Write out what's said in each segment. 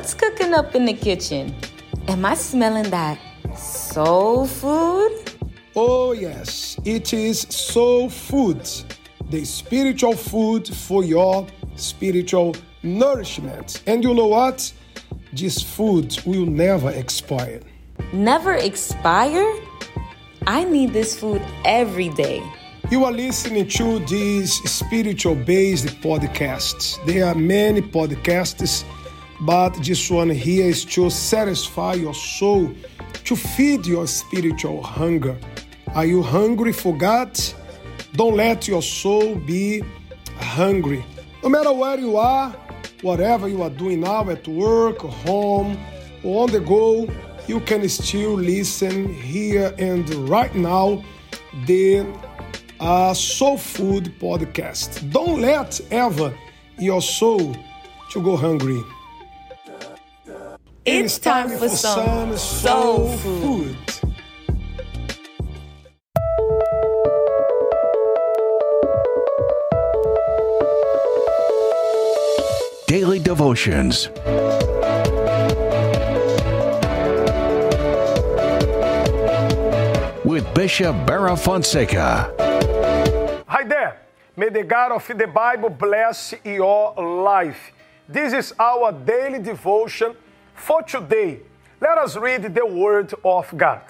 What's cooking up in the kitchen? Am I smelling that soul food? Oh, yes, it is soul food, the spiritual food for your spiritual nourishment. And you know what? This food will never expire. Never expire? I need this food every day. You are listening to these spiritual based podcasts. There are many podcasts, but this one here is to satisfy your soul, to feed your spiritual hunger. Are you hungry for God? Don't let your soul be hungry. No matter where you are, whatever you are doing now at work, home, or on the go, you can still listen here and right now the uh, Soul Food podcast. Don't let ever your soul to go hungry. It's time for some soul food. Daily Devotions. With Bishop Barra Fonseca. Hi there. May the God of the Bible bless your life. This is our daily devotion for today. Let us read the Word of God.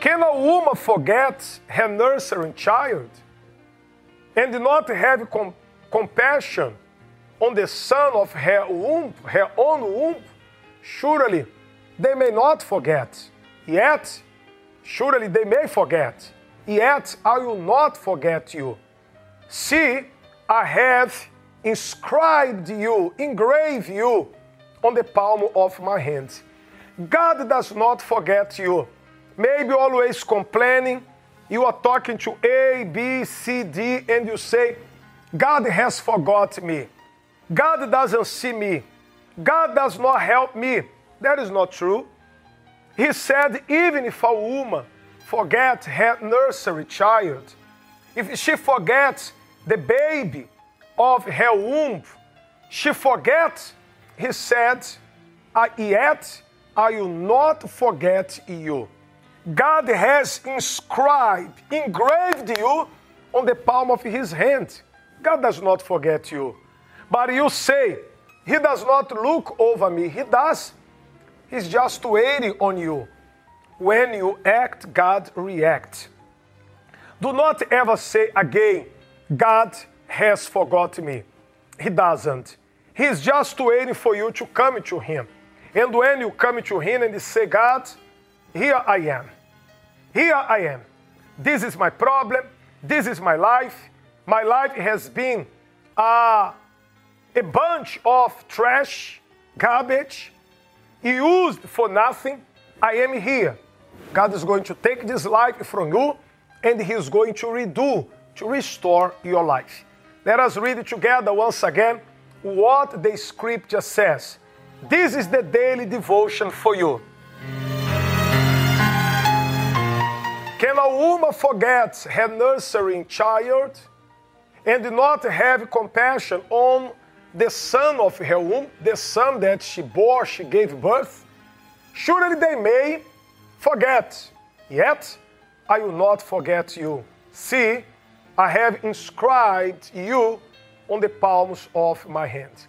Can a woman forget her nursing child and not have com- compassion on the son of her womb, her own womb? Surely they may not forget. Yet, surely they may forget. Yet I will not forget you. See, I have inscribed you, engraved you on the palm of my hand. God does not forget you. Maybe always complaining. You are talking to A, B, C, D, and you say, God has forgot me. God doesn't see me. God does not help me. That is not true. He said, even if a woman forgets her nursery child, if she forgets the baby of her womb, she forgets, he said, yet I will not forget you. God has inscribed, engraved you on the palm of his hand. God does not forget you. But you say, He does not look over me. He does. He's just waiting on you. When you act, God reacts. Do not ever say again, God has forgotten me. He doesn't. He's just waiting for you to come to Him. And when you come to Him and say, God, here I am. Here I am. This is my problem. This is my life. My life has been uh, a bunch of trash, garbage, used for nothing. I am here. God is going to take this life from you and He is going to redo, to restore your life. Let us read together once again what the scripture says. This is the daily devotion for you. Can a woman forget her nursing child and not have compassion on the son of her womb, the son that she bore, she gave birth? Surely they may forget, yet I will not forget you. See, I have inscribed you on the palms of my hand.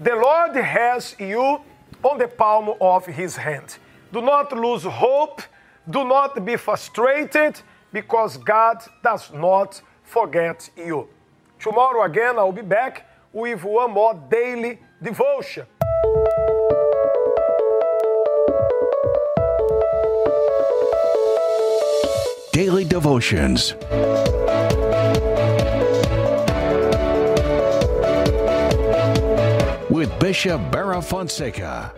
The Lord has you on the palm of his hand. Do not lose hope do not be frustrated because God does not forget you. Tomorrow again, I'll be back with one more daily devotion. Daily Devotions. With Bishop Barra Fonseca.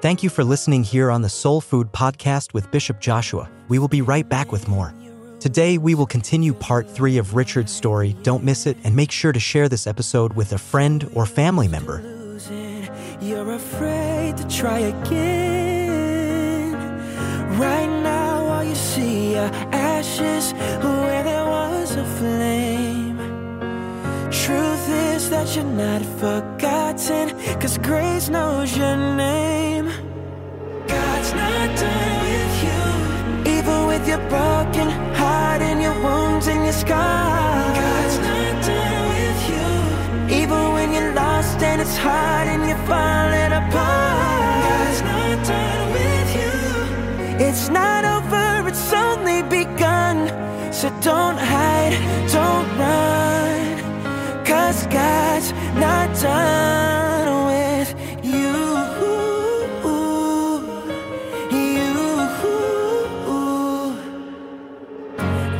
Thank you for listening here on the Soul Food Podcast with Bishop Joshua. We will be right back with more. Today, we will continue part three of Richard's story. Don't miss it, and make sure to share this episode with a friend or family member. You're afraid to try again. Right now, all you see are ashes where there heart's aflame. Truth is that you're not forgotten, cause grace knows your name. God's not done with you, even with your broken heart and your wounds and your scars. God's not done with you, even when you're lost and it's hard and you're falling apart. God's not done with you. It's not over, it's only begun. So don't hide, don't run. God's not done with you. You.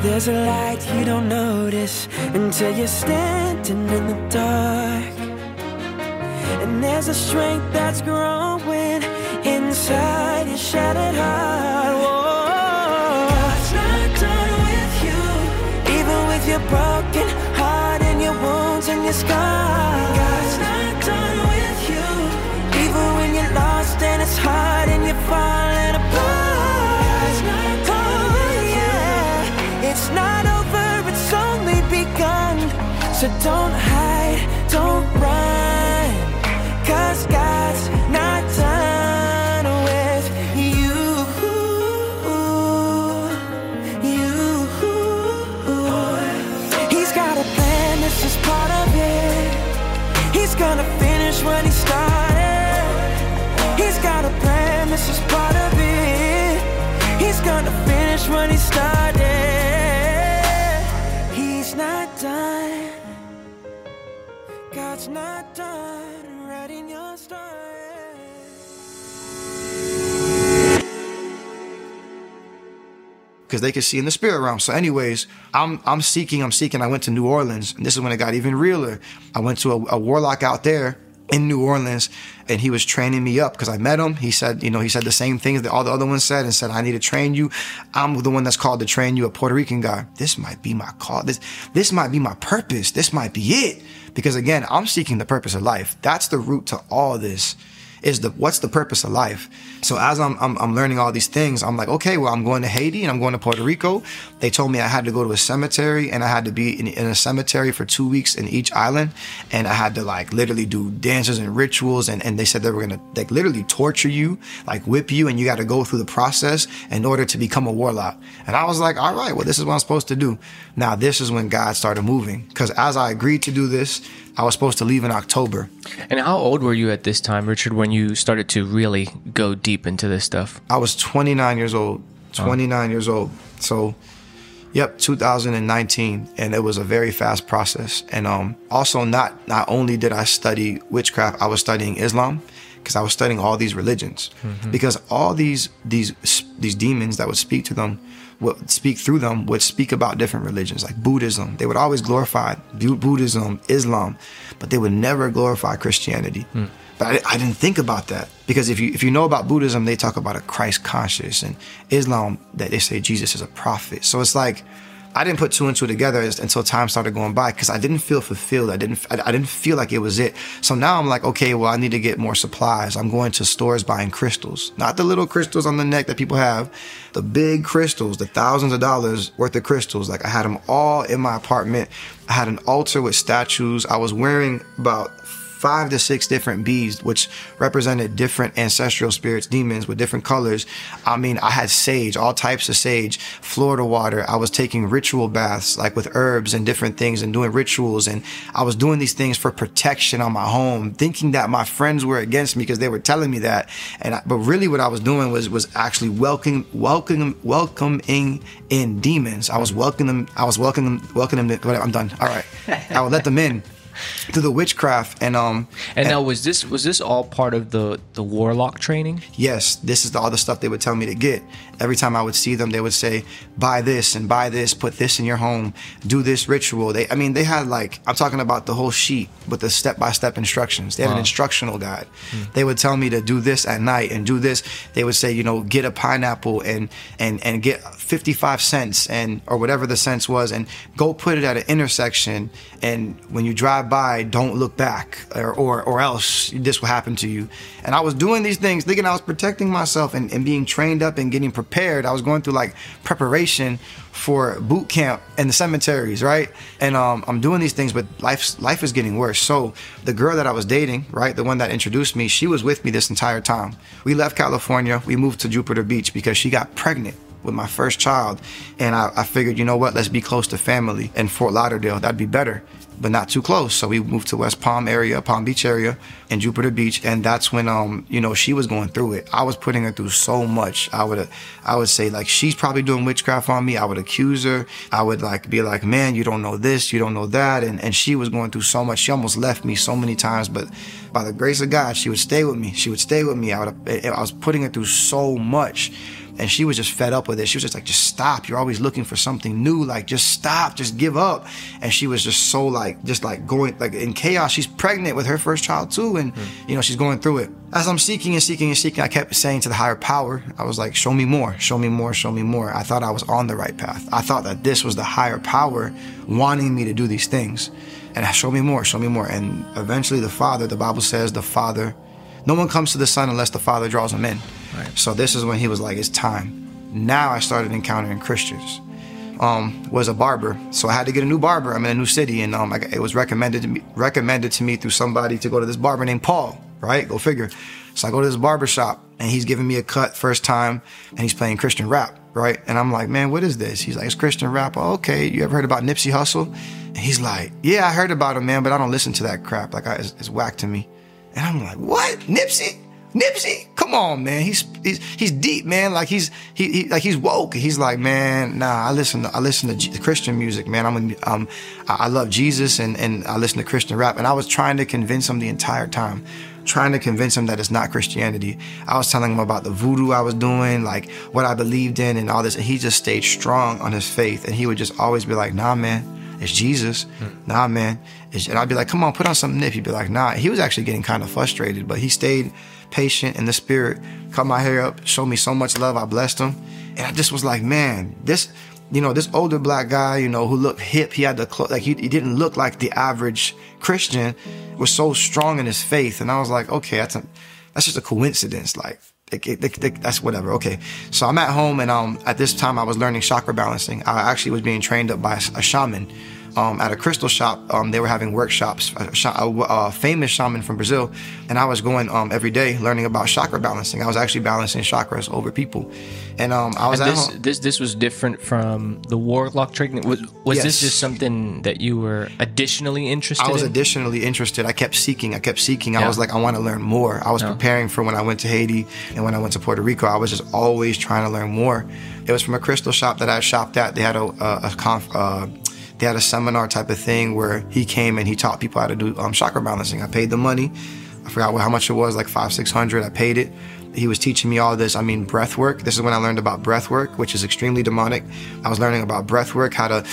There's a light you don't notice until you're standing in the dark. And there's a strength that's growing inside your shattered heart. Whoa. God's not done with you, even with your broken God's not done with you, even when you're lost and it's hard and you're falling apart. God's not done with you. It's not over, it's only begun. So don't hide, don't run. God's not done writing your story. because they could see in the spirit realm. So, anyways, I'm I'm seeking, I'm seeking. I went to New Orleans, and this is when it got even realer. I went to a, a warlock out there in New Orleans, and he was training me up because I met him. He said, you know, he said the same things that all the other ones said, and said, I need to train you. I'm the one that's called to train you, a Puerto Rican guy. This might be my call. This this might be my purpose. This might be it. Because again, I'm seeking the purpose of life. That's the root to all this is the what's the purpose of life. So as I'm, I'm I'm learning all these things, I'm like, okay, well, I'm going to Haiti and I'm going to Puerto Rico. They told me I had to go to a cemetery and I had to be in, in a cemetery for two weeks in each island, and I had to like literally do dances and rituals, and, and they said they were gonna like literally torture you, like whip you, and you got to go through the process in order to become a warlock. And I was like, all right, well, this is what I'm supposed to do. Now this is when God started moving, because as I agreed to do this, I was supposed to leave in October. And how old were you at this time, Richard, when you started to really go deep into this stuff? I was 29 years old. 29 years old. So, yep, 2019, and it was a very fast process. And um, also, not not only did I study witchcraft, I was studying Islam because I was studying all these religions. Because all these these these demons that would speak to them, would speak through them, would speak about different religions, like Buddhism. They would always glorify Buddhism, Islam, but they would never glorify Christianity. Hmm. But I, I didn't think about that because if you if you know about Buddhism, they talk about a Christ conscious, and Islam that they say Jesus is a prophet. So it's like I didn't put two and two together until time started going by because I didn't feel fulfilled. I didn't I, I didn't feel like it was it. So now I'm like, okay, well I need to get more supplies. I'm going to stores buying crystals, not the little crystals on the neck that people have, the big crystals, the thousands of dollars worth of crystals. Like I had them all in my apartment. I had an altar with statues. I was wearing about five to six different beads, which represented different ancestral spirits, demons with different colors. I mean, I had sage, all types of sage, Florida water. I was taking ritual baths, like with herbs and different things, and doing rituals. And I was doing these things for protection on my home, thinking that my friends were against me because they were telling me that. And I, but really, what I was doing was was actually welcoming, welcoming, welcoming in demons. I was welcoming them. I was welcoming them. Welcoming them. I'm done. All right. I would let them in through the witchcraft and um And now was this was this all part of the the warlock training? yes, this is the, all the stuff they would tell me to get. Every time I would see them, they would say, buy this and buy this, put this in your home, do this ritual. They, I mean, they had like, I'm talking about the whole sheet with the step by step instructions. They had an instructional guide. Hmm. They would tell me to do this at night and do this. They would say, you know, get a pineapple and, and, and get 55 cents and, or whatever the cents was and go put it at an intersection. And when you drive drive by, don't look back, or, or, or else this will happen to you. And I was doing these things thinking I was protecting myself and, and being trained up and getting prepared. I was going through like preparation for boot camp and the cemeteries, right? And um, I'm doing these things, but life life is getting worse. So the girl that I was dating, right, the one that introduced me, she was with me this entire time. We left California, we moved to Jupiter Beach because she got pregnant with my first child, and I, I figured, you know what, let's be close to family in Fort Lauderdale. That'd be better but not too close. So we moved to West Palm area, Palm Beach area, and Jupiter Beach, and that's when um you know she was going through it. I was putting her through so much. I would I would say like she's probably doing witchcraft on me. I would accuse her. I would like be like, man, you don't know this, you don't know that, and and she was going through so much. She almost left me so many times, but by the grace of God, she would stay with me. She would stay with me. I would I was putting her through so much and she was just fed up with it. She was just like, just stop. You're always looking for something new. Like, just stop. Just give up. And she was just so like, just like going like in chaos. She's pregnant with her first child too, and mm. you know she's going through it. As I'm seeking and seeking and seeking, I kept saying to the higher power, I was like, show me more, show me more, show me more. I thought I was on the right path. I thought that this was the higher power wanting me to do these things. And show me more, show me more. And eventually the Father, the Bible says the Father, no one comes to the Son unless the Father draws him in. So this is when he was like, it's time. Now I started encountering Christians. Um, was a barber, so I had to get a new barber. I'm in a new city, and um, I, it was recommended to me recommended to me through somebody to go to this barber named Paul. Right, go figure. So I go to this barber shop, and he's giving me a cut first time, and he's playing Christian rap. Right, and I'm like, man, what is this? He's like, it's Christian rap. Oh, okay, you ever heard about Nipsey Hussle? And he's like, yeah, I heard about him, man, but I don't listen to that crap. Like, I, it's, it's whack to me. And I'm like, what? Nipsey? Nipsey, come on, man. He's he's he's deep, man. Like he's he, he like he's woke. He's like, man, nah. I listen to I listen to G- Christian music, man. I'm um I love Jesus and and I listen to Christian rap. And I was trying to convince him the entire time, trying to convince him that it's not Christianity. I was telling him about the voodoo I was doing, like what I believed in, and all this. And he just stayed strong on his faith. And he would just always be like, nah, man. It's Jesus. Nah, man. It's, and I'd be like, come on, put on some nip. He'd be like, nah. He was actually getting kind of frustrated, but he stayed patient in the spirit, cut my hair up, showed me so much love. I blessed him. And I just was like, man, this, you know, this older black guy, you know, who looked hip, he had the clothes, like he, he didn't look like the average Christian, was so strong in his faith. And I was like, okay, that's a, that's just a coincidence. Like, that's whatever. Okay. So I'm at home and um, at this time I was learning chakra balancing. I actually was being trained up by a shaman um, at a crystal shop. Um, they were having workshops, a, a, a, famous shaman from Brazil, and I was going um, every day learning about chakra balancing. I was actually balancing chakras over people, and um, I was and at this, home. This this was different from the warlock training. Was, was yes. this just something that you were additionally interested? I was in? additionally interested. I kept seeking. I kept seeking. Yeah. I was like, I want to learn more. I was preparing for when I went to Haiti and when I went to Puerto Rico. I was just always trying to learn more. It was from a crystal shop that I shopped at. They had a, a, a conf, uh, they had a seminar type of thing where he came and he taught people how to do um, chakra balancing. I paid the money. I forgot how much it was, like five, six hundred. I paid it he was teaching me all this. I mean, breath work. This is when I learned about breath work, which is extremely demonic. I was learning about breath work, how to,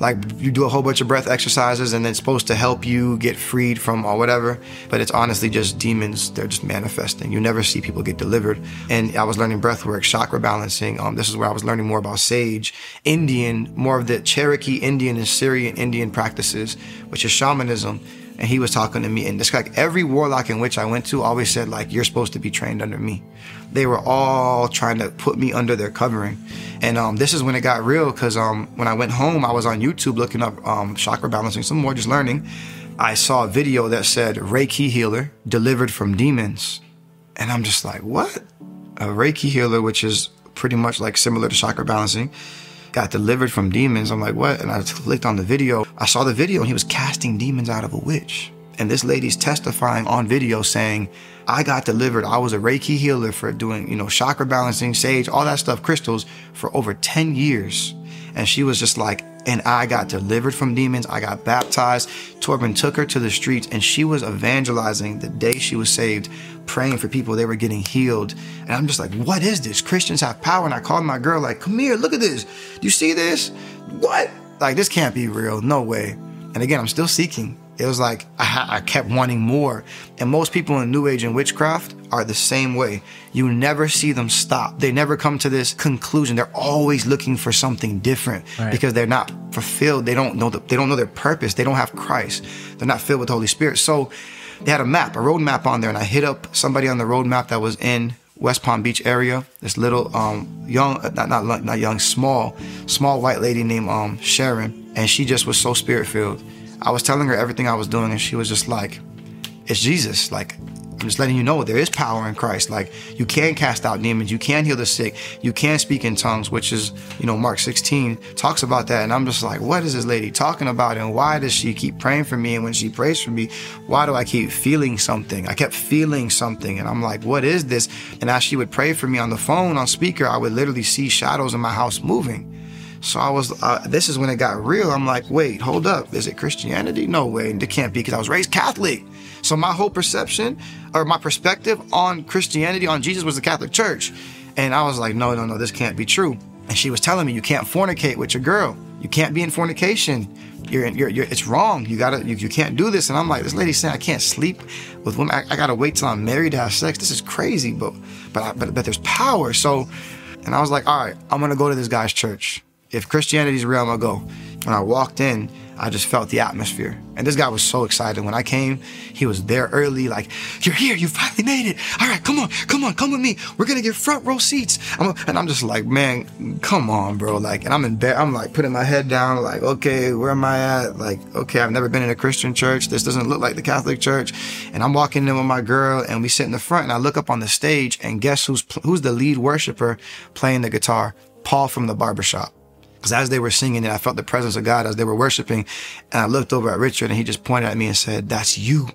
like, you do a whole bunch of breath exercises and it's supposed to help you get freed from or whatever. But it's honestly just demons. They're just manifesting. You never see people get delivered. And I was learning breath work, chakra balancing. Um, this is where I was learning more about sage, Indian, more of the Cherokee Indian and Syrian Indian practices, which is shamanism and he was talking to me. And this like every warlock in which I went to always said like, "You're supposed to be trained under me." They were all trying to put me under their covering, and um, this is when it got real because um, when I went home, I was on YouTube looking up um, chakra balancing, some more just learning. I saw a video that said Reiki healer delivered from demons, and I'm just like, what? A Reiki healer, which is pretty much like similar to chakra balancing got delivered from demons. I'm like, what? And I clicked on the video. I saw the video and he was casting demons out of a witch. And this lady's testifying on video saying, I got delivered. I was a Reiki healer for doing, you know, chakra balancing, sage, all that stuff, crystals for over 10 years. And she was just like, and I got delivered from demons. I got baptized. Torben took her to the streets and she was evangelizing the day she was saved, praying for people. They were getting healed. And I'm just like, what is this? Christians have power. And I called my girl, like, come here, look at this. Do you see this? What? Like, this can't be real. No way. And again, I'm still seeking. It was like I, I, kept wanting more. And most people in New Age and witchcraft are the same way. You never see them stop. They never come to this conclusion. They're always looking for something different right. because they're not fulfilled. They don't know the, they don't know their purpose. They don't have Christ. They're not filled with the Holy Spirit. So they had a map, a road map on there, and I hit up somebody on the road map that was in West Palm Beach area. This little um, young, uh, not not not young, small, small white lady named um, Sharon, and she just was so spirit filled. I was telling her everything I was doing, and she was just like, "It's Jesus." Like I'm just letting you know there is power in Christ. Like you can cast out demons, you can heal the sick, you can speak in tongues, which is, you know, Mark 16 talks about that. And I'm just like, what is this lady talking about? And why does she keep praying for me? And when she prays for me, why do I keep feeling something? I kept feeling something. And I'm like, what is this? And as she would pray for me on the phone, on speaker, I would literally see shadows in my house moving. So I was, uh, this is when it got real. I'm like, wait, hold up. Is it Christianity? No way. It can't be because I was raised Catholic. So my whole perception or my perspective on Christianity, on Jesus was the Catholic Church. And I was like, no, no, no, this can't be true. And she was telling me, you can't fornicate with your girl. You can't be in fornication. You're, you're, you're it's wrong. You gotta, you, you can't do this. And I'm like, this lady saying I can't sleep with women. I, I gotta wait till I'm married to have sex. This is crazy, but, but, I, but, but there's power. So, and I was like, all right, I'm gonna go to this guy's church. If Christianity is real, I'm gonna go. When I walked in, I just felt the atmosphere. And this guy was so excited. When I came, he was there early, like, You're here, you finally made it. All right, come on, come on, come with me. We're gonna get front row seats. I'm, and I'm just like, Man, come on, bro. Like, and I'm in bed, I'm like putting my head down, like, Okay, where am I at? Like, okay, I've never been in a Christian church. This doesn't look like the Catholic church. And I'm walking in with my girl, and we sit in the front, and I look up on the stage, and guess who's, who's the lead worshiper playing the guitar? Paul from the barbershop. Because as they were singing and I felt the presence of God as they were worshiping, and I looked over at Richard and he just pointed at me and said, That's you.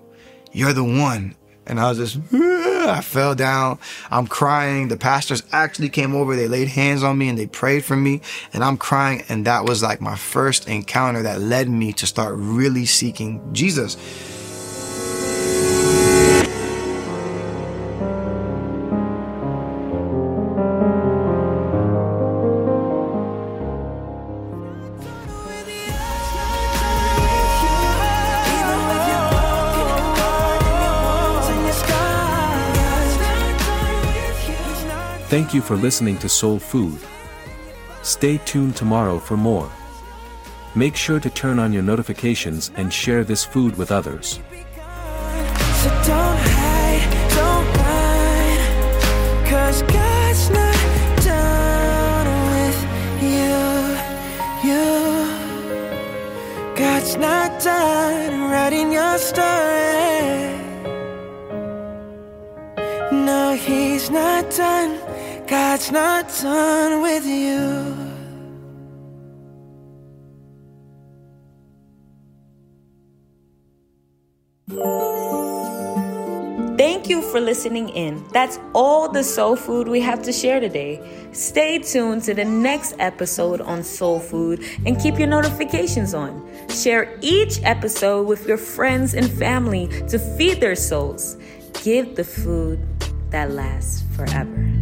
You're the one. And I was just, I fell down. I'm crying. The pastors actually came over. They laid hands on me and they prayed for me. And I'm crying. And that was like my first encounter that led me to start really seeking Jesus. Thank you for listening to Soul Food. Stay tuned tomorrow for more. Make sure to turn on your notifications and share this food with others. God's not done writing your story. No, He's not done. God's not done with you. Thank you for listening in. That's all the soul food we have to share today. Stay tuned to the next episode on soul food and keep your notifications on. Share each episode with your friends and family to feed their souls. Give the food that lasts forever.